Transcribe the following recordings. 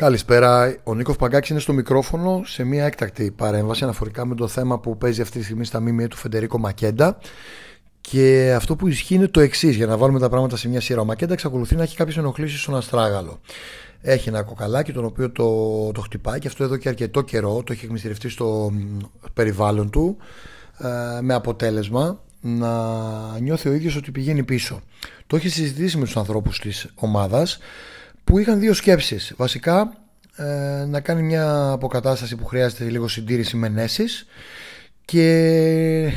Καλησπέρα. Ο Νίκος Παγκάκης είναι στο μικρόφωνο σε μια έκτακτη παρέμβαση αναφορικά με το θέμα που παίζει αυτή τη στιγμή στα μήμια του Φεντερίκο Μακέντα. Και αυτό που ισχύει είναι το εξής, για να βάλουμε τα πράγματα σε μια σειρά. Ο Μακέντα εξακολουθεί να έχει κάποιες ενοχλήσεις στον Αστράγαλο. Έχει ένα κοκαλάκι τον οποίο το, το χτυπάει και αυτό εδώ και αρκετό καιρό το έχει εκμυστηρευτεί στο περιβάλλον του ε, με αποτέλεσμα να νιώθει ο ίδιος ότι πηγαίνει πίσω. Το έχει συζητήσει με τους ανθρώπους της ομάδας που είχαν δύο σκέψεις. Βασικά ε, να κάνει μια αποκατάσταση που χρειάζεται λίγο συντήρηση με νέσεις και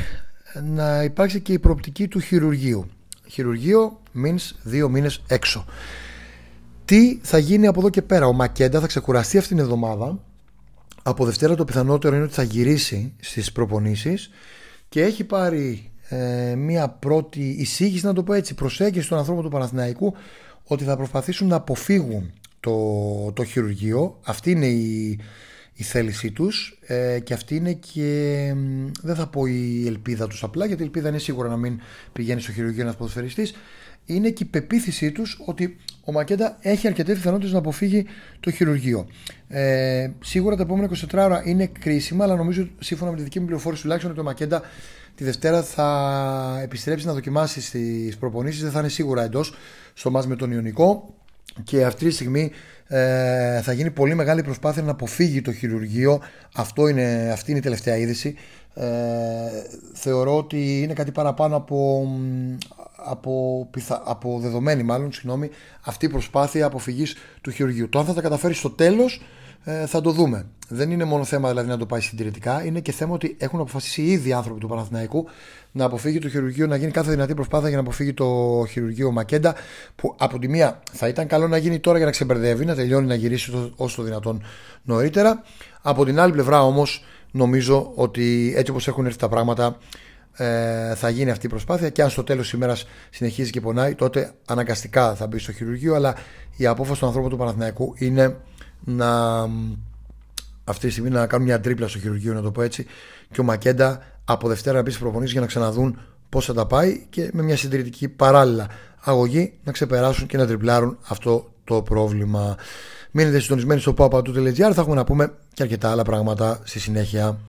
να υπάρξει και η προοπτική του χειρουργείου. Χειρουργείο means δύο μήνες έξω. Τι θα γίνει από εδώ και πέρα; Ο Μακέντα θα ξεκουραστεί αυτήν την εβδομάδα. Από Δευτέρα το πιθανότερο είναι ότι θα γυρίσει στις προπονήσεις και έχει πάρει ε, μια πρώτη εισήγηση, να το πω έτσι, προσέγγιση των ανθρώπων του Παναθηναϊκού ότι θα προσπαθήσουν να αποφύγουν το, το χειρουργείο. Αυτή είναι η, η θέλησή τους ε, και αυτή είναι και δεν θα πω η ελπίδα τους απλά γιατί η ελπίδα είναι σίγουρα να μην πηγαίνει στο χειρουργείο ένας ποδοσφαιριστής είναι και η πεποίθησή τους ότι ο Μακέντα έχει αρκετές πιθανότητες να αποφύγει το χειρουργείο. Ε, σίγουρα τα επόμενα 24 ώρα είναι κρίσιμα, αλλά νομίζω σύμφωνα με τη δική μου πληροφόρηση τουλάχιστον ότι ο Μακέντα τη Δευτέρα θα επιστρέψει να δοκιμάσει στις προπονήσεις, δεν θα είναι σίγουρα εντός στο μάτς με τον Ιωνικό και αυτή τη στιγμή ε, θα γίνει πολύ μεγάλη προσπάθεια να αποφύγει το χειρουργείο. Αυτό είναι, αυτή είναι η τελευταία είδηση. Ε, θεωρώ ότι είναι κάτι παραπάνω από, από, από δεδομένη μάλλον συγγνώμη, αυτή η προσπάθεια αποφυγής του χειρουργείου. Το αν θα τα καταφέρει στο τέλος ε, θα το δούμε. Δεν είναι μόνο θέμα δηλαδή να το πάει συντηρητικά, είναι και θέμα ότι έχουν αποφασίσει ήδη οι άνθρωποι του Παναθηναϊκού να αποφύγει το χειρουργείο, να γίνει κάθε δυνατή προσπάθεια για να αποφύγει το χειρουργείο Μακέντα. Που από τη μία θα ήταν καλό να γίνει τώρα για να ξεμπερδεύει, να τελειώνει να γυρίσει όσο το δυνατόν νωρίτερα. Από την άλλη πλευρά όμως νομίζω ότι έτσι όπως έχουν έρθει τα πράγματα ε, θα γίνει αυτή η προσπάθεια και αν στο τέλος της ημέρας συνεχίζει και πονάει τότε αναγκαστικά θα μπει στο χειρουργείο αλλά η απόφαση του ανθρώπου του Παναθηναϊκού είναι να αυτή τη στιγμή να κάνουν μια τρίπλα στο χειρουργείο να το πω έτσι και ο Μακέντα από Δευτέρα να μπει στις για να ξαναδούν πώς θα τα πάει και με μια συντηρητική παράλληλα αγωγή να ξεπεράσουν και να τριπλάρουν αυτό το πρόβλημα. Μείνετε συντονισμένοι στο papatu.gr θα έχουμε να πούμε και αρκετά άλλα πράγματα στη συνέχεια.